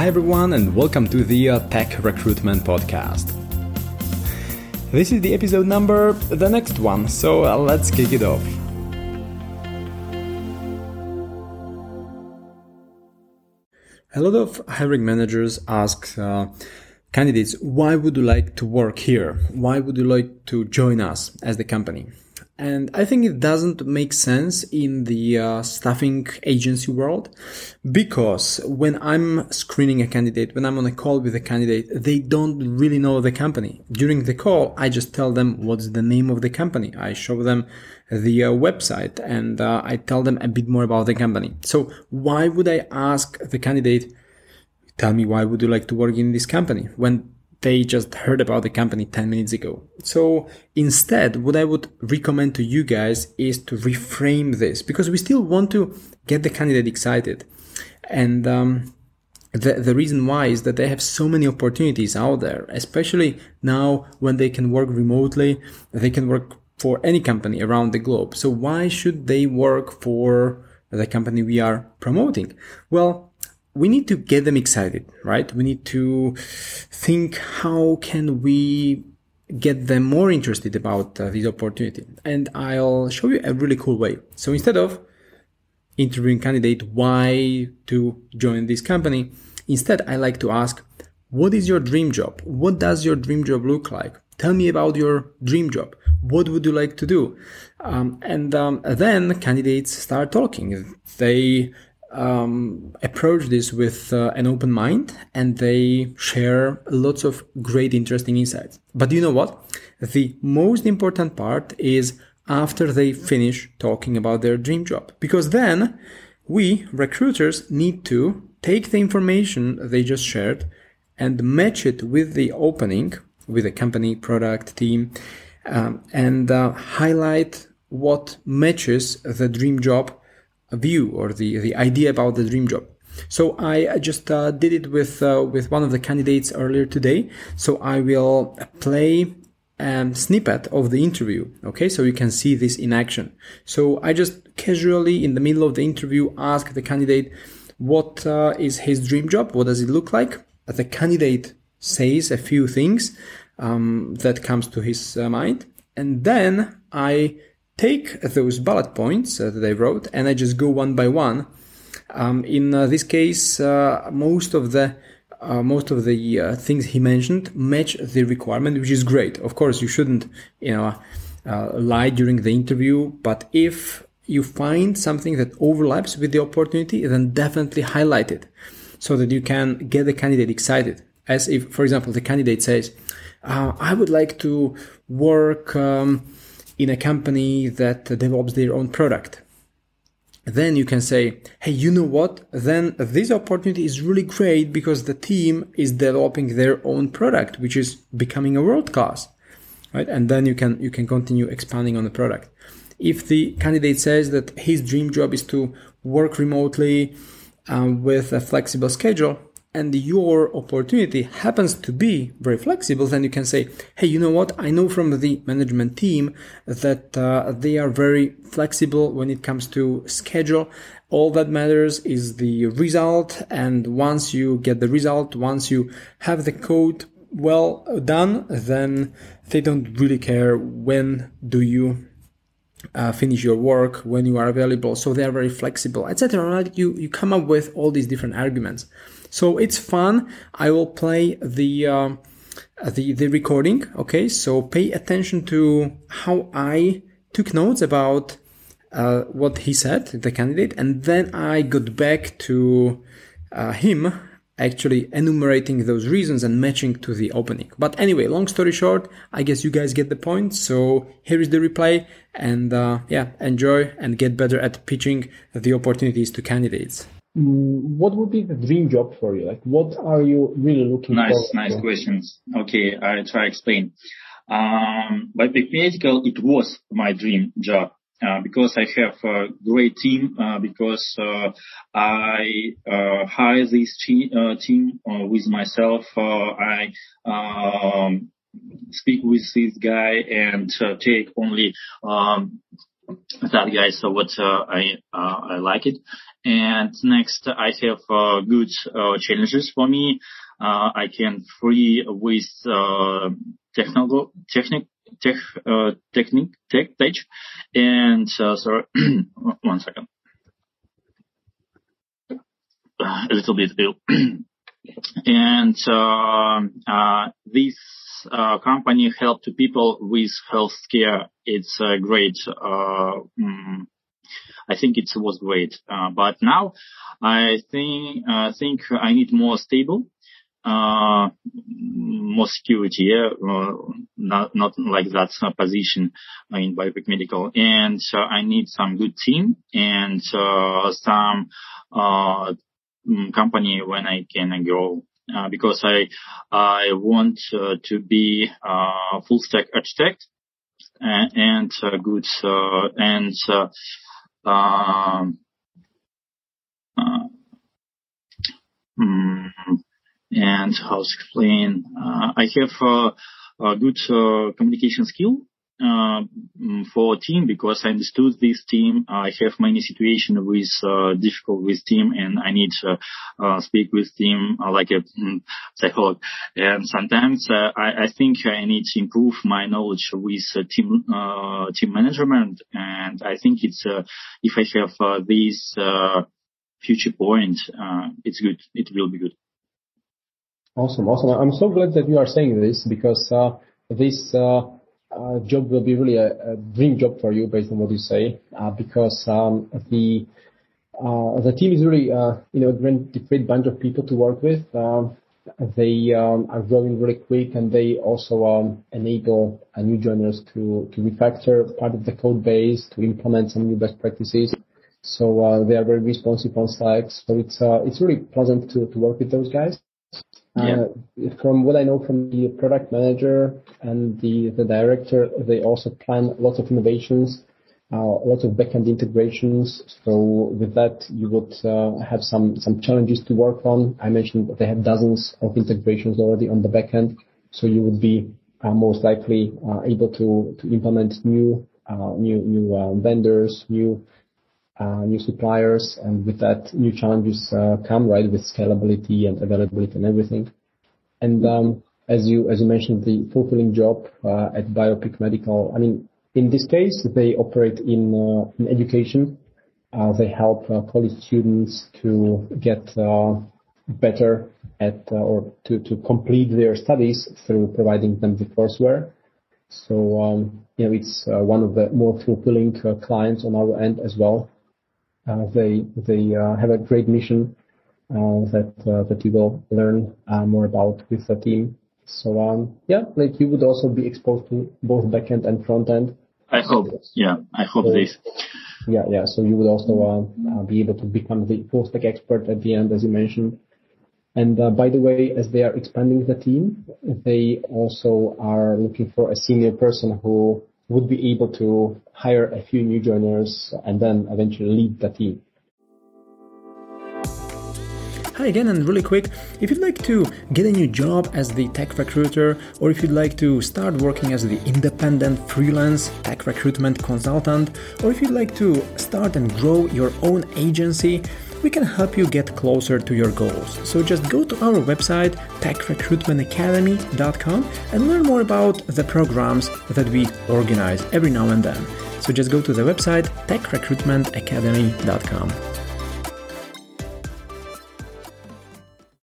Hi, everyone, and welcome to the uh, Tech Recruitment Podcast. This is the episode number, the next one, so uh, let's kick it off. A lot of hiring managers ask uh, candidates, why would you like to work here? Why would you like to join us as the company? And I think it doesn't make sense in the uh, staffing agency world because when I'm screening a candidate, when I'm on a call with a candidate, they don't really know the company. During the call, I just tell them what's the name of the company. I show them the uh, website and uh, I tell them a bit more about the company. So why would I ask the candidate, tell me why would you like to work in this company when they just heard about the company 10 minutes ago. So instead, what I would recommend to you guys is to reframe this because we still want to get the candidate excited. And, um, the, the reason why is that they have so many opportunities out there, especially now when they can work remotely, they can work for any company around the globe. So why should they work for the company we are promoting? Well, we need to get them excited, right? We need to think how can we get them more interested about uh, this opportunity. And I'll show you a really cool way. So instead of interviewing candidate why to join this company, instead I like to ask, what is your dream job? What does your dream job look like? Tell me about your dream job. What would you like to do? Um, and um, then candidates start talking. They um, approach this with uh, an open mind and they share lots of great, interesting insights. But you know what? The most important part is after they finish talking about their dream job. Because then we, recruiters, need to take the information they just shared and match it with the opening, with the company, product, team, um, and uh, highlight what matches the dream job view or the, the idea about the dream job. So I just uh, did it with uh, with one of the candidates earlier today. So I will play a snippet of the interview. Okay, so you can see this in action. So I just casually in the middle of the interview ask the candidate what uh, is his dream job, what does it look like. The candidate says a few things um, that comes to his uh, mind, and then I take those bullet points uh, that I wrote and I just go one by one. Um, in uh, this case, uh, most of the uh, most of the uh, things he mentioned match the requirement, which is great. Of course, you shouldn't, you know, uh, lie during the interview. But if you find something that overlaps with the opportunity, then definitely highlight it, so that you can get the candidate excited. As if, for example, the candidate says, "I would like to work." Um, in a company that develops their own product. Then you can say, hey, you know what? Then this opportunity is really great because the team is developing their own product, which is becoming a world class, right? And then you can, you can continue expanding on the product. If the candidate says that his dream job is to work remotely um, with a flexible schedule, and your opportunity happens to be very flexible, then you can say, hey, you know what? I know from the management team that uh, they are very flexible when it comes to schedule. All that matters is the result. And once you get the result, once you have the code well done, then they don't really care when do you uh, finish your work when you are available so they are very flexible etc you you come up with all these different arguments so it's fun. I will play the uh, the the recording. Okay, so pay attention to how I took notes about uh, what he said, the candidate, and then I got back to uh, him actually enumerating those reasons and matching to the opening. But anyway, long story short, I guess you guys get the point. So here is the replay and uh, yeah, enjoy and get better at pitching the opportunities to candidates. What would be the dream job for you? Like, what are you really looking nice, for? Nice, nice questions. Okay, I try explain. Um, by Big Medical, it was my dream job. Uh, because I have a great team, uh, because uh, I uh, hire this uh, team uh, with myself. I um, speak with this guy and take only um, that guy. So what uh, I uh, I like it. And next, I have uh, good uh, challenges for me. Uh, I can free with uh, technical technic tech uh, technique tech tech. And uh, sorry, one second. A little bit ill. and uh, uh, this uh, company help to people with health care. It's uh, great. Uh, mm, I think it was great. Uh, but now I think, I think I need more stable, uh, more security, yeah, uh, not, not like that position in Biopic Medical. And I need some good team and, some, mm, company when I can grow uh, because I I want uh, to be a full stack architect and, and uh, good uh, and uh um, mm, and how to explain I have a good communication skill uh, mm, for team because I understood this team. I have many situations with uh, difficult with team, and I need to uh, speak with team uh, like a mm, psychologist. And sometimes uh, I, I, think I need to improve my knowledge with uh, team team management. And I think it's if I have this future point, it's good. It will be good. Awesome, awesome. I'm so glad that you are saying this because this uh, job will be really a, a, dream job for you based on what you say, uh, because um, the uh, the team is really uh, you know a great, great bunch of people to work with. Um, they um, are growing really quick, and they also um, enable new joiners to to refactor part of the code base, to implement some new best practices. So uh, they are very responsive on Slack. So it's uh, it's really pleasant to to work with those guys. Yeah. Uh, from what I know from the product manager and the, the director, they also plan lots of innovations, uh, lots of backend integrations. So with that, you would uh, have some, some challenges to work on. I mentioned they have dozens of integrations already on the backend. So you would be uh, most likely uh, able to, to implement new, uh, new, new vendors, new new suppliers, and with that, new challenges uh, come, right, with scalability and availability and everything. And um, as you as you mentioned, the fulfilling job uh, at Biopic Medical. I mean, in this case, they operate in in education. They help college students to get better at or to to complete their studies through providing them the courseware. So, um, you know, it's one of the more fulfilling clients on our end as well. Uh, they they uh, have a great mission uh, that that you will learn more about with the team. So um, yeah, like you would also be exposed to both backend and front end. I hope. Yeah, I hope so, this. Yeah, yeah. So you would also uh, uh, be able to become the full stack expert at the end, as you mentioned. And uh, by the way, as they are expanding the team, they also are looking for a senior person who would be able to hire a few new joiners and then eventually lead the team. Hi again, and really quick, if you'd like to get a new job as the tech recruiter, or if you'd like to start working as the independent freelance tech recruitment consultant, or if you'd like to start and grow your own agency, we can help you get closer to your goals. So just go to our website, techrecruitmentacademy.com, and learn more about the programs that we organize every now and then. So just go to the website, techrecruitmentacademy.com.